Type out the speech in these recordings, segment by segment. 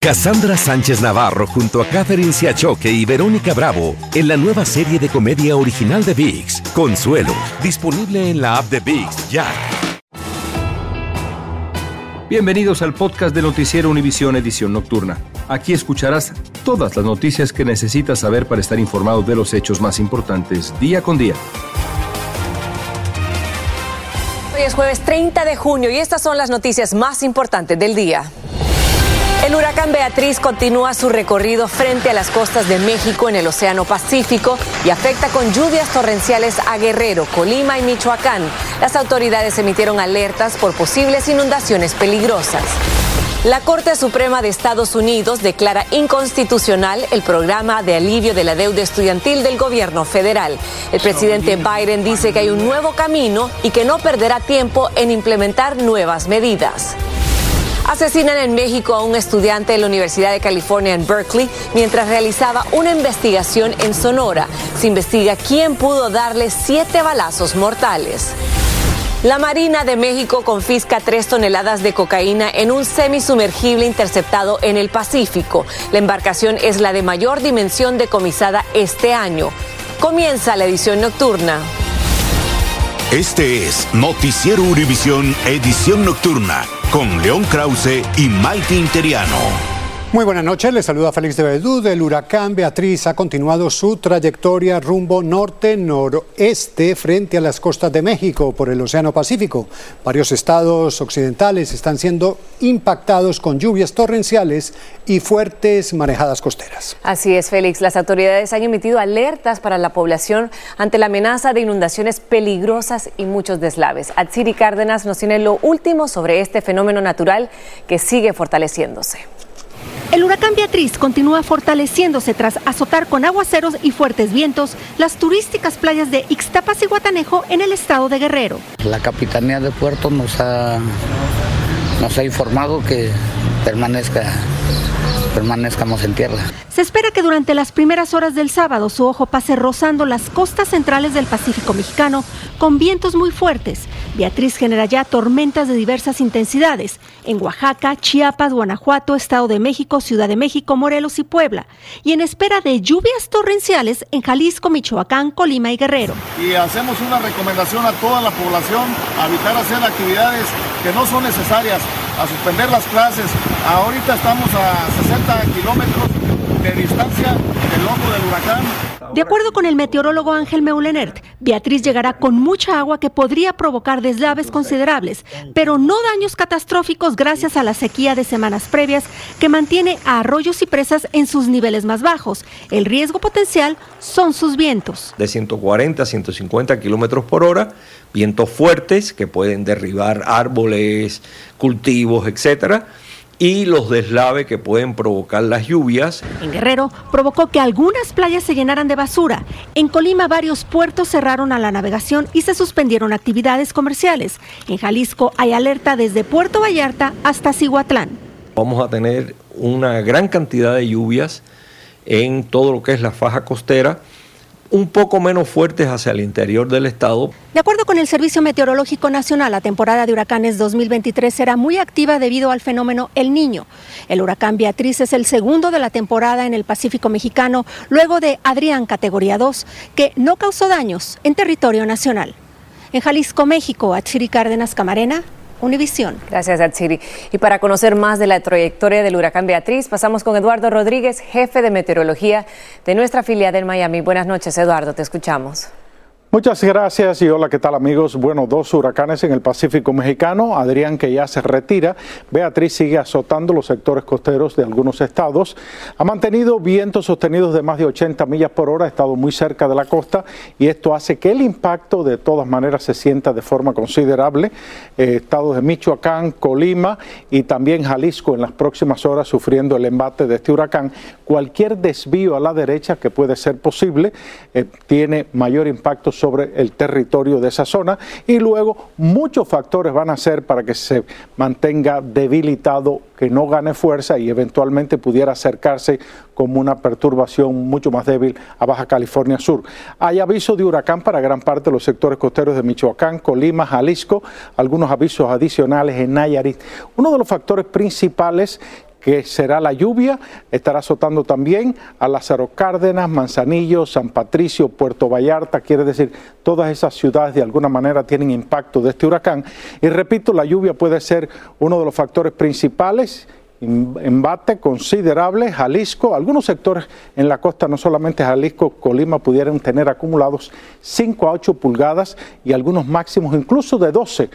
Cassandra Sánchez Navarro junto a Catherine Siachoque y Verónica Bravo en la nueva serie de comedia original de VIX, Consuelo, disponible en la app de VIX ya. Bienvenidos al podcast de Noticiero Univisión Edición Nocturna. Aquí escucharás todas las noticias que necesitas saber para estar informado de los hechos más importantes día con día. Hoy es jueves 30 de junio y estas son las noticias más importantes del día. El huracán Beatriz continúa su recorrido frente a las costas de México en el Océano Pacífico y afecta con lluvias torrenciales a Guerrero, Colima y Michoacán. Las autoridades emitieron alertas por posibles inundaciones peligrosas. La Corte Suprema de Estados Unidos declara inconstitucional el programa de alivio de la deuda estudiantil del gobierno federal. El presidente Biden dice que hay un nuevo camino y que no perderá tiempo en implementar nuevas medidas. Asesinan en México a un estudiante de la Universidad de California en Berkeley mientras realizaba una investigación en Sonora. Se investiga quién pudo darle siete balazos mortales. La Marina de México confisca tres toneladas de cocaína en un semisumergible interceptado en el Pacífico. La embarcación es la de mayor dimensión decomisada este año. Comienza la edición nocturna. Este es Noticiero Univisión Edición Nocturna con León Krause y Maite Interiano. Muy buenas noches, les saluda Félix de Bedú. El huracán Beatriz ha continuado su trayectoria rumbo norte-noroeste frente a las costas de México por el Océano Pacífico. Varios estados occidentales están siendo impactados con lluvias torrenciales y fuertes marejadas costeras. Así es, Félix. Las autoridades han emitido alertas para la población ante la amenaza de inundaciones peligrosas y muchos deslaves. Atsiri Cárdenas nos tiene lo último sobre este fenómeno natural que sigue fortaleciéndose. El huracán Beatriz continúa fortaleciéndose tras azotar con aguaceros y fuertes vientos las turísticas playas de Ixtapas y Guatanejo en el estado de Guerrero. La Capitanía de Puerto nos ha, nos ha informado que permanezca permanezcamos en tierra. Se espera que durante las primeras horas del sábado su ojo pase rozando las costas centrales del Pacífico mexicano con vientos muy fuertes. Beatriz genera ya tormentas de diversas intensidades en Oaxaca, Chiapas, Guanajuato, Estado de México, Ciudad de México, Morelos y Puebla. Y en espera de lluvias torrenciales en Jalisco, Michoacán, Colima y Guerrero. Y hacemos una recomendación a toda la población a evitar hacer actividades que no son necesarias, a suspender las clases. Ahorita estamos a 60 kilómetros de distancia del ojo del huracán. De acuerdo con el meteorólogo Ángel Meulenert, Beatriz llegará con mucha agua que podría provocar deslaves considerables, pero no daños catastróficos gracias a la sequía de semanas previas que mantiene a arroyos y presas en sus niveles más bajos. El riesgo potencial son sus vientos. De 140 a 150 kilómetros por hora, vientos fuertes que pueden derribar árboles, cultivos, etcétera y los deslaves que pueden provocar las lluvias. En Guerrero provocó que algunas playas se llenaran de basura. En Colima varios puertos cerraron a la navegación y se suspendieron actividades comerciales. En Jalisco hay alerta desde Puerto Vallarta hasta Cihuatlán. Vamos a tener una gran cantidad de lluvias en todo lo que es la faja costera un poco menos fuertes hacia el interior del estado. De acuerdo con el Servicio Meteorológico Nacional, la temporada de huracanes 2023 será muy activa debido al fenómeno El Niño. El huracán Beatriz es el segundo de la temporada en el Pacífico mexicano, luego de Adrián categoría 2, que no causó daños en territorio nacional. En Jalisco, México, Achiri Cárdenas Camarena, Univisión. Gracias, Atsiri. Y para conocer más de la trayectoria del huracán Beatriz, pasamos con Eduardo Rodríguez, jefe de meteorología de nuestra filial en Miami. Buenas noches, Eduardo, te escuchamos. Muchas gracias y hola, ¿qué tal amigos? Bueno, dos huracanes en el Pacífico mexicano, Adrián que ya se retira, Beatriz sigue azotando los sectores costeros de algunos estados, ha mantenido vientos sostenidos de más de 80 millas por hora, ha estado muy cerca de la costa y esto hace que el impacto de todas maneras se sienta de forma considerable. Eh, estados de Michoacán, Colima y también Jalisco en las próximas horas sufriendo el embate de este huracán. Cualquier desvío a la derecha que puede ser posible eh, tiene mayor impacto sobre el territorio de esa zona y luego muchos factores van a ser para que se mantenga debilitado, que no gane fuerza y eventualmente pudiera acercarse como una perturbación mucho más débil a Baja California Sur. Hay aviso de huracán para gran parte de los sectores costeros de Michoacán, Colima, Jalisco, algunos avisos adicionales en Nayarit. Uno de los factores principales que será la lluvia, estará azotando también a Lázaro Cárdenas, Manzanillo, San Patricio, Puerto Vallarta, quiere decir, todas esas ciudades de alguna manera tienen impacto de este huracán. Y repito, la lluvia puede ser uno de los factores principales embate considerable. Jalisco, algunos sectores en la costa, no solamente Jalisco, Colima, pudieran tener acumulados 5 a 8 pulgadas y algunos máximos incluso de 12.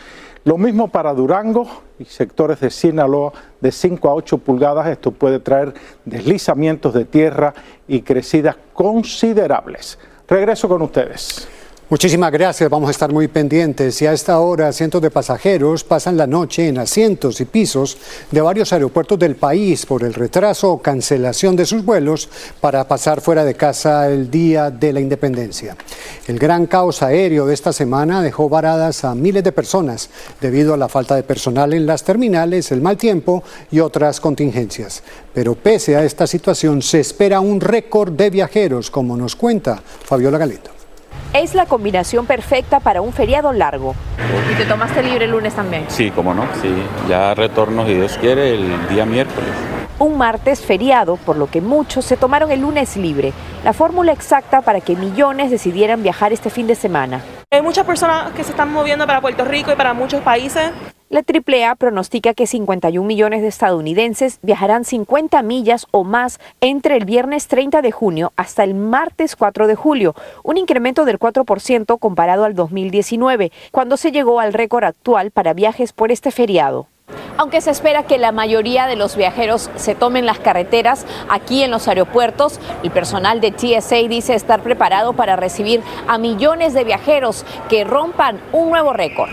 Lo mismo para Durango y sectores de Sinaloa de 5 a 8 pulgadas. Esto puede traer deslizamientos de tierra y crecidas considerables. Regreso con ustedes. Muchísimas gracias, vamos a estar muy pendientes. Y a esta hora, cientos de pasajeros pasan la noche en asientos y pisos de varios aeropuertos del país por el retraso o cancelación de sus vuelos para pasar fuera de casa el día de la independencia. El gran caos aéreo de esta semana dejó varadas a miles de personas debido a la falta de personal en las terminales, el mal tiempo y otras contingencias. Pero pese a esta situación, se espera un récord de viajeros, como nos cuenta Fabiola Galindo es la combinación perfecta para un feriado largo. ¿Y te tomaste libre el lunes también? Sí, cómo no, sí. Ya retorno, si Dios quiere, el día miércoles. Un martes feriado, por lo que muchos se tomaron el lunes libre, la fórmula exacta para que millones decidieran viajar este fin de semana. Hay muchas personas que se están moviendo para Puerto Rico y para muchos países. La AAA pronostica que 51 millones de estadounidenses viajarán 50 millas o más entre el viernes 30 de junio hasta el martes 4 de julio, un incremento del 4% comparado al 2019, cuando se llegó al récord actual para viajes por este feriado. Aunque se espera que la mayoría de los viajeros se tomen las carreteras aquí en los aeropuertos, el personal de TSA dice estar preparado para recibir a millones de viajeros que rompan un nuevo récord.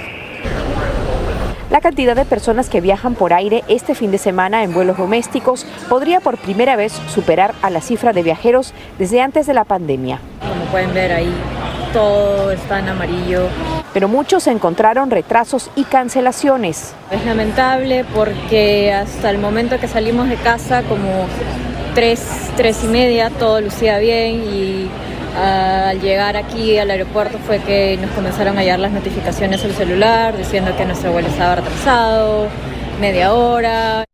La cantidad de personas que viajan por aire este fin de semana en vuelos domésticos podría por primera vez superar a la cifra de viajeros desde antes de la pandemia. Como pueden ver ahí, todo está en amarillo. Pero muchos encontraron retrasos y cancelaciones. Es lamentable porque hasta el momento que salimos de casa, como tres, tres y media, todo lucía bien y al llegar aquí al aeropuerto fue que nos comenzaron a llegar las notificaciones al celular diciendo que nuestro vuelo estaba retrasado, media hora.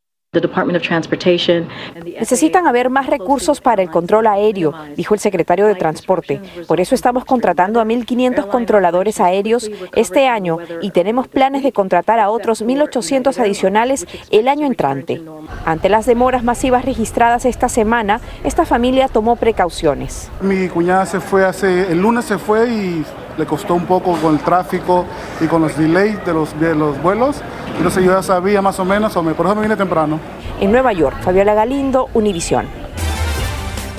Necesitan haber más recursos para el control aéreo, dijo el secretario de Transporte. Por eso estamos contratando a 1.500 controladores aéreos este año y tenemos planes de contratar a otros 1.800 adicionales el año entrante. Ante las demoras masivas registradas esta semana, esta familia tomó precauciones. Mi cuñada se fue hace, el lunes se fue y le costó un poco con el tráfico y con los delays de los, de los vuelos. Entonces yo ya sabía más o menos, por eso me vine temprano. En Nueva York, Fabiola Galindo, Univisión.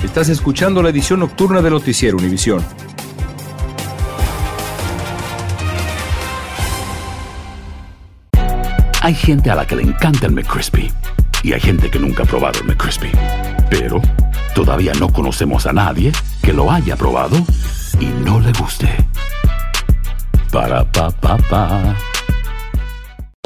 Estás escuchando la edición nocturna de Noticiero Univisión. Hay gente a la que le encanta el McCrispy y hay gente que nunca ha probado el McCrispy. Pero todavía no conocemos a nadie que lo haya probado y no le guste. Para pa pa pa.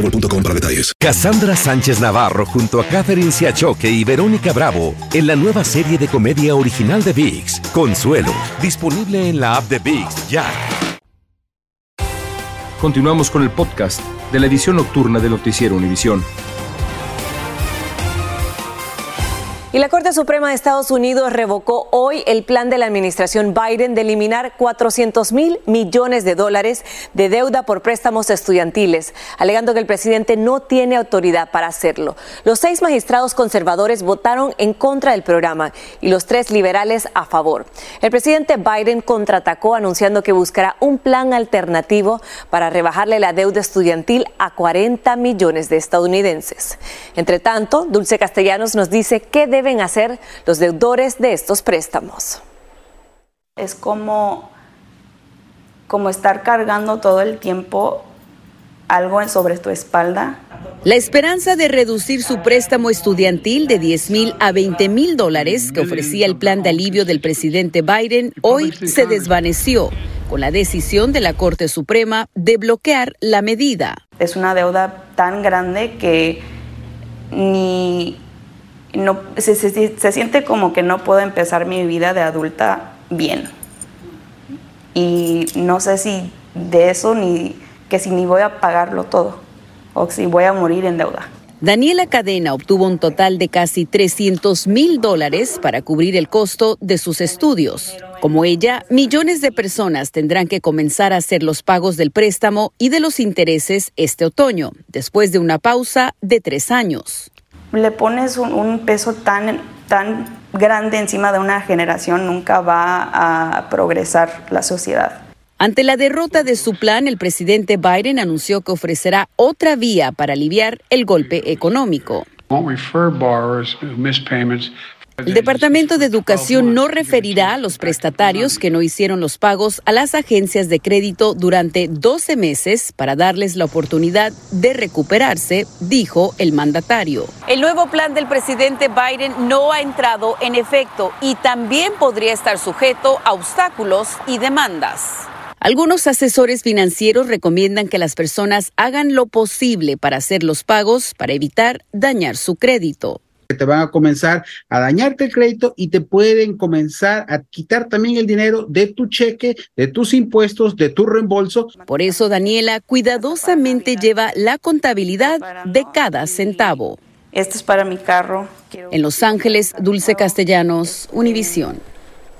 Boostmobile.com Sánchez Navarro junto a Catherine Siachoque y Verónica Bravo en la nueva serie de comedia original de Vix, Consuelo, disponible en la app de Vix ya. Continuamos con el podcast de la edición nocturna de Noticiero Univisión. Y la Corte Suprema de Estados Unidos revocó hoy el plan de la administración Biden de eliminar 400 mil millones de dólares de deuda por préstamos estudiantiles, alegando que el presidente no tiene autoridad para hacerlo. Los seis magistrados conservadores votaron en contra del programa y los tres liberales a favor. El presidente Biden contraatacó anunciando que buscará un plan alternativo para rebajarle la deuda estudiantil a 40 millones de estadounidenses. Entre tanto, Dulce Castellanos nos dice qué deben hacer los deudores de estos préstamos. Es como, como estar cargando todo el tiempo algo sobre tu espalda. La esperanza de reducir su préstamo estudiantil de 10 mil a 20 mil dólares que ofrecía el plan de alivio del presidente Biden hoy se desvaneció con la decisión de la Corte Suprema de bloquear la medida. Es una deuda tan grande que ni no, se, se, siente como que no puedo empezar mi vida de adulta bien. Y no sé si de eso ni que si ni voy a pagarlo todo o si voy a morir en deuda. Daniela Cadena obtuvo un total de casi 300 mil dólares para cubrir el costo de sus estudios. Como ella, millones de personas tendrán que comenzar a hacer los pagos del préstamo y de los intereses este otoño, después de una pausa de tres años le pones un, peso tan, tan grande encima de una generación, nunca va a progresar la sociedad. Ante la derrota de su plan, el presidente Biden anunció que ofrecerá otra vía para aliviar el golpe económico. El Departamento de Educación no referirá a los prestatarios que no hicieron los pagos a las agencias de crédito durante 12 meses para darles la oportunidad de recuperarse, dijo el mandatario. El nuevo plan del presidente Biden no ha entrado en efecto y también podría estar sujeto a obstáculos y demandas. Algunos asesores financieros recomiendan que las personas hagan lo posible para hacer los pagos para evitar dañar su crédito que te van a comenzar a dañarte el crédito y te pueden comenzar a quitar también el dinero de tu cheque, de tus impuestos, de tu reembolso. Por eso Daniela cuidadosamente lleva la contabilidad de cada centavo. Esto es para mi carro. En Los Ángeles, Dulce Castellanos, Univisión.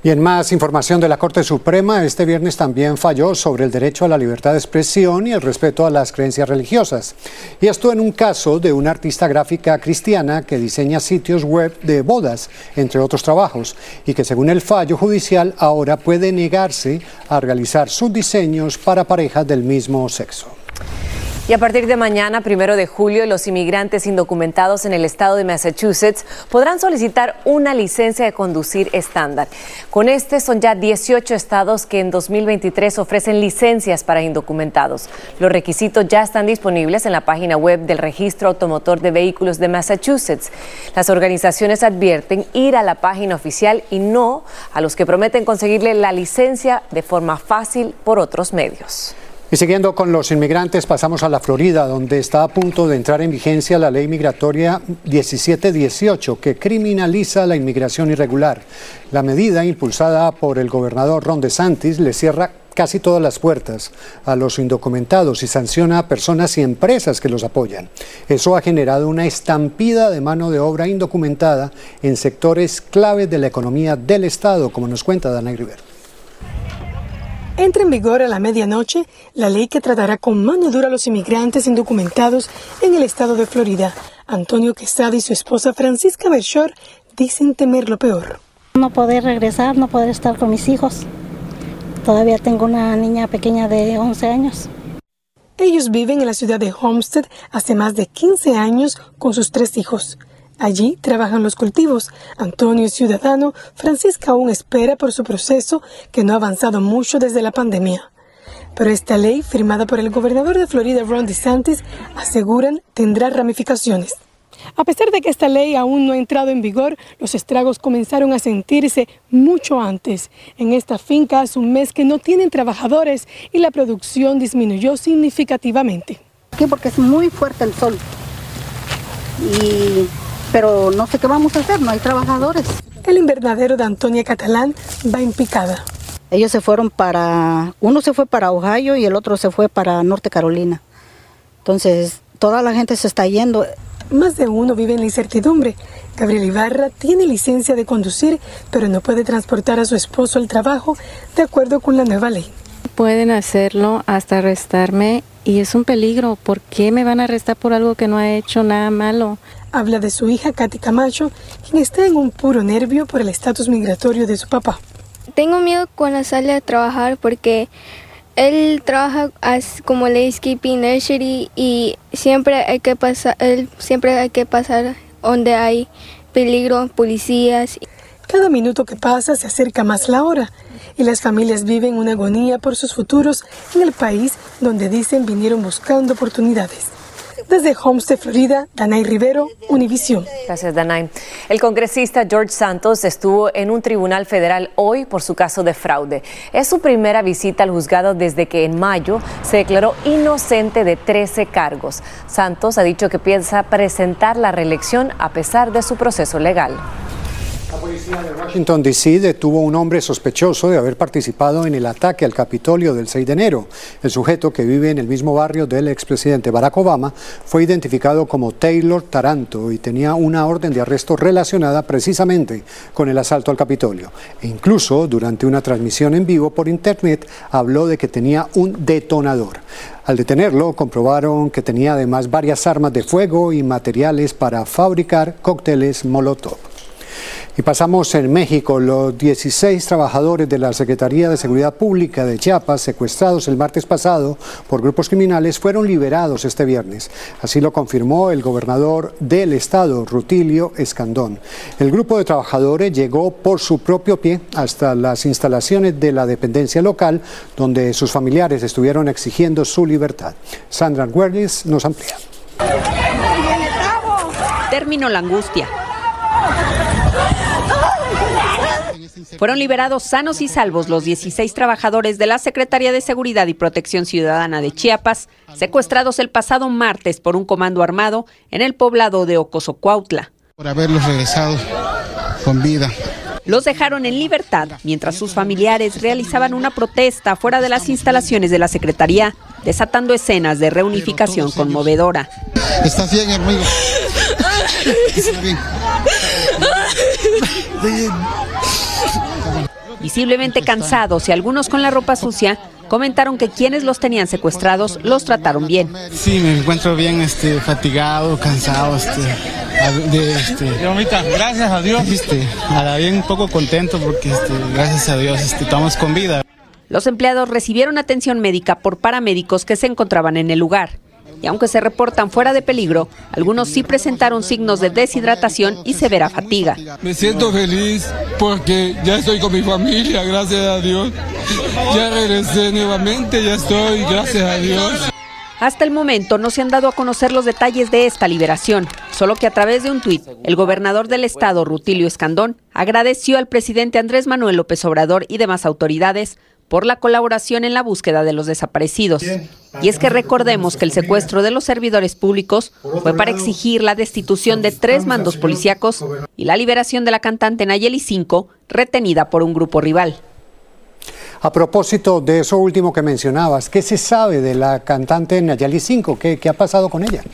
Y en más información de la Corte Suprema, este viernes también falló sobre el derecho a la libertad de expresión y el respeto a las creencias religiosas. Y esto en un caso de una artista gráfica cristiana que diseña sitios web de bodas, entre otros trabajos, y que según el fallo judicial ahora puede negarse a realizar sus diseños para parejas del mismo sexo. Y a partir de mañana, primero de julio, los inmigrantes indocumentados en el estado de Massachusetts podrán solicitar una licencia de conducir estándar. Con este son ya 18 estados que en 2023 ofrecen licencias para indocumentados. Los requisitos ya están disponibles en la página web del Registro Automotor de Vehículos de Massachusetts. Las organizaciones advierten ir a la página oficial y no a los que prometen conseguirle la licencia de forma fácil por otros medios. Y siguiendo con los inmigrantes, pasamos a la Florida, donde está a punto de entrar en vigencia la ley migratoria 1718, que criminaliza la inmigración irregular. La medida, impulsada por el gobernador Ron DeSantis, le cierra casi todas las puertas a los indocumentados y sanciona a personas y empresas que los apoyan. Eso ha generado una estampida de mano de obra indocumentada en sectores claves de la economía del Estado, como nos cuenta Dana Rivera entra en vigor a la medianoche la ley que tratará con mano dura a los inmigrantes indocumentados en el estado de Florida. Antonio Quesada y su esposa Francisca Belchor dicen temer lo peor. No poder regresar, no poder estar con mis hijos. Todavía tengo una niña pequeña de 11 años. Ellos viven en la ciudad de Homestead hace más de 15 años con sus tres hijos. Allí trabajan los cultivos. Antonio es ciudadano, Francisca aún espera por su proceso que no ha avanzado mucho desde la pandemia. Pero esta ley, firmada por el gobernador de Florida, Ron DeSantis, aseguran tendrá ramificaciones. A pesar de que esta ley aún no ha entrado en vigor, los estragos comenzaron a sentirse mucho antes. En esta finca hace un mes que no tienen trabajadores y la producción disminuyó significativamente. Aquí porque es muy fuerte el sol y pero no sé qué vamos a hacer, no hay trabajadores. El invernadero de Antonia Catalán va en picada. Ellos se fueron para, uno se fue para Ohio y el otro se fue para Norte Carolina. Entonces, toda la gente se está yendo. Más de uno vive en la incertidumbre. Gabriel Ibarra tiene licencia de conducir, pero no puede transportar a su esposo al trabajo de acuerdo con la nueva ley. Pueden hacerlo hasta arrestarme y es un peligro. ¿Por qué me van a arrestar por algo que no ha hecho nada malo? Habla de su hija Katy Camacho, quien está en un puro nervio por el estatus migratorio de su papá. Tengo miedo cuando sale a trabajar porque él trabaja como landscaping nursery y siempre hay que pasar, él siempre hay que pasar donde hay peligro, policías. Cada minuto que pasa se acerca más la hora y las familias viven una agonía por sus futuros en el país donde dicen vinieron buscando oportunidades. Desde Homestead, Florida, Danay Rivero, Univisión. Gracias, Danay. El congresista George Santos estuvo en un tribunal federal hoy por su caso de fraude. Es su primera visita al juzgado desde que en mayo se declaró inocente de 13 cargos. Santos ha dicho que piensa presentar la reelección a pesar de su proceso legal. La policía de Washington, D.C. detuvo a un hombre sospechoso de haber participado en el ataque al Capitolio del 6 de enero. El sujeto, que vive en el mismo barrio del expresidente Barack Obama, fue identificado como Taylor Taranto y tenía una orden de arresto relacionada precisamente con el asalto al Capitolio. E incluso, durante una transmisión en vivo por Internet, habló de que tenía un detonador. Al detenerlo, comprobaron que tenía además varias armas de fuego y materiales para fabricar cócteles Molotov. Y pasamos en México. Los 16 trabajadores de la Secretaría de Seguridad Pública de Chiapas, secuestrados el martes pasado por grupos criminales, fueron liberados este viernes. Así lo confirmó el gobernador del estado, Rutilio Escandón. El grupo de trabajadores llegó por su propio pie hasta las instalaciones de la dependencia local, donde sus familiares estuvieron exigiendo su libertad. Sandra Huernes nos amplía. Terminó la angustia. Fueron liberados sanos y salvos los 16 trabajadores de la Secretaría de Seguridad y Protección Ciudadana de Chiapas, secuestrados el pasado martes por un comando armado en el poblado de Ocosocuautla. Por haberlos regresado con vida. Los dejaron en libertad mientras sus familiares realizaban una protesta fuera de las instalaciones de la Secretaría, desatando escenas de reunificación conmovedora. ¿Estás bien, amigo? ¿Estás bien? Visiblemente cansados y algunos con la ropa sucia, comentaron que quienes los tenían secuestrados los trataron bien. Sí, me encuentro bien este, fatigado, cansado. Este, de, este, gracias a Dios. Este, ahora bien un poco contento porque este, gracias a Dios este, estamos con vida. Los empleados recibieron atención médica por paramédicos que se encontraban en el lugar y aunque se reportan fuera de peligro, algunos sí presentaron signos de deshidratación y severa fatiga. Me siento feliz porque ya estoy con mi familia, gracias a Dios. Ya regresé nuevamente, ya estoy, gracias a Dios. Hasta el momento no se han dado a conocer los detalles de esta liberación, solo que a través de un tuit, el gobernador del estado, Rutilio Escandón, agradeció al presidente Andrés Manuel López Obrador y demás autoridades por la colaboración en la búsqueda de los desaparecidos. Y es que recordemos que el secuestro de los servidores públicos fue para exigir la destitución de tres mandos policíacos y la liberación de la cantante Nayeli 5, retenida por un grupo rival. A propósito de eso último que mencionabas, ¿qué se sabe de la cantante Nayeli 5? ¿Qué, ¿Qué ha pasado con ella?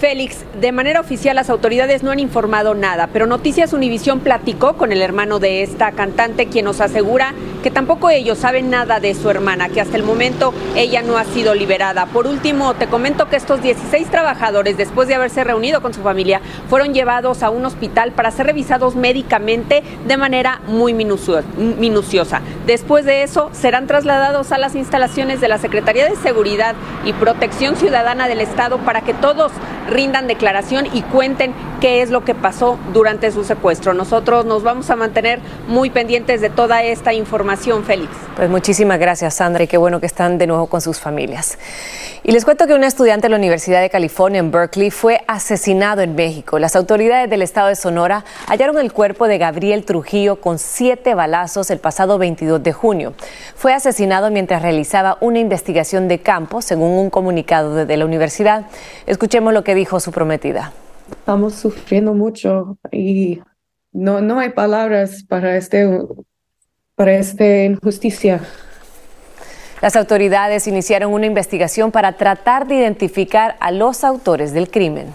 Félix, de manera oficial las autoridades no han informado nada, pero Noticias Univisión platicó con el hermano de esta cantante, quien nos asegura que tampoco ellos saben nada de su hermana, que hasta el momento ella no ha sido liberada. Por último, te comento que estos 16 trabajadores, después de haberse reunido con su familia, fueron llevados a un hospital para ser revisados médicamente de manera muy minuciosa. Después de eso, serán trasladados a las instalaciones de la Secretaría de Seguridad y Protección Ciudadana del Estado para que todos rindan declaración y cuenten qué es lo que pasó durante su secuestro. Nosotros nos vamos a mantener muy pendientes de toda esta información, Félix. Pues muchísimas gracias, Sandra, y qué bueno que están de nuevo con sus familias. Y les cuento que un estudiante de la Universidad de California en Berkeley fue asesinado en México. Las autoridades del estado de Sonora hallaron el cuerpo de Gabriel Trujillo con siete balazos el pasado 22 de junio. Fue asesinado mientras realizaba una investigación de campo, según un comunicado de la universidad. Escuchemos lo que dijo su prometida. Estamos sufriendo mucho y no, no hay palabras para este para esta injusticia. Las autoridades iniciaron una investigación para tratar de identificar a los autores del crimen.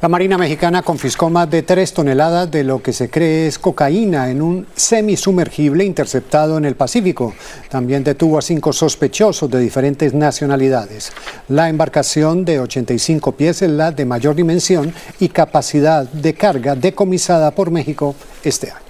La Marina Mexicana confiscó más de tres toneladas de lo que se cree es cocaína en un semisumergible interceptado en el Pacífico. También detuvo a cinco sospechosos de diferentes nacionalidades. La embarcación de 85 pies es la de mayor dimensión y capacidad de carga decomisada por México este año.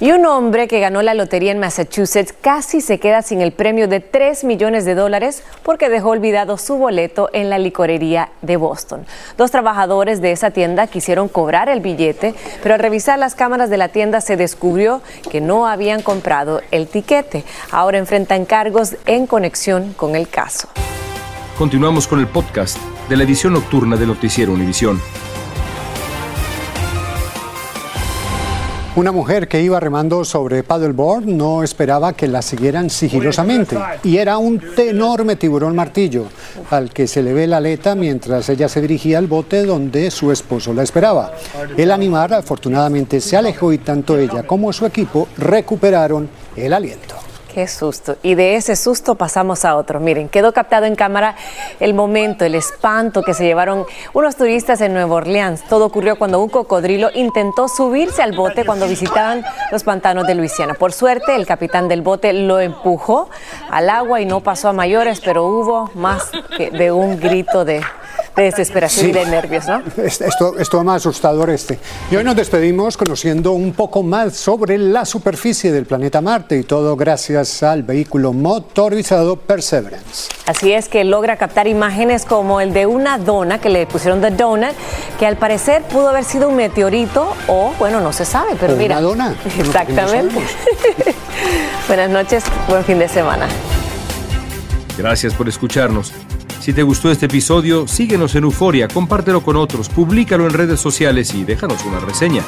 Y un hombre que ganó la lotería en Massachusetts casi se queda sin el premio de 3 millones de dólares porque dejó olvidado su boleto en la licorería de Boston. Dos trabajadores de esa tienda quisieron cobrar el billete, pero al revisar las cámaras de la tienda se descubrió que no habían comprado el tiquete. Ahora enfrentan cargos en conexión con el caso. Continuamos con el podcast de la edición nocturna de Noticiero Univisión. Una mujer que iba remando sobre paddleboard no esperaba que la siguieran sigilosamente y era un enorme tiburón martillo al que se le ve la aleta mientras ella se dirigía al bote donde su esposo la esperaba. El animal afortunadamente se alejó y tanto ella como su equipo recuperaron el aliento. Qué susto. Y de ese susto pasamos a otro. Miren, quedó captado en cámara el momento, el espanto que se llevaron unos turistas en Nueva Orleans. Todo ocurrió cuando un cocodrilo intentó subirse al bote cuando visitaban los pantanos de Luisiana. Por suerte, el capitán del bote lo empujó al agua y no pasó a mayores, pero hubo más que de un grito de de desesperación y de nervios, ¿no? Esto, esto más asustador este. Y hoy nos despedimos conociendo un poco más sobre la superficie del planeta Marte y todo gracias al vehículo motorizado Perseverance. Así es que logra captar imágenes como el de una dona que le pusieron The Donut, que al parecer pudo haber sido un meteorito o, bueno, no se sabe, pero mira. Una dona. Exactamente. Buenas noches, buen fin de semana. Gracias por escucharnos. Si te gustó este episodio, síguenos en Euforia, compártelo con otros, públicalo en redes sociales y déjanos una reseña.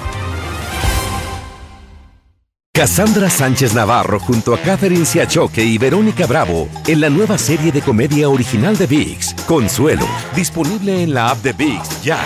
Cassandra Sánchez Navarro junto a Catherine Siachoque y Verónica Bravo en la nueva serie de comedia original de VIX, Consuelo, disponible en la app de VIX ya.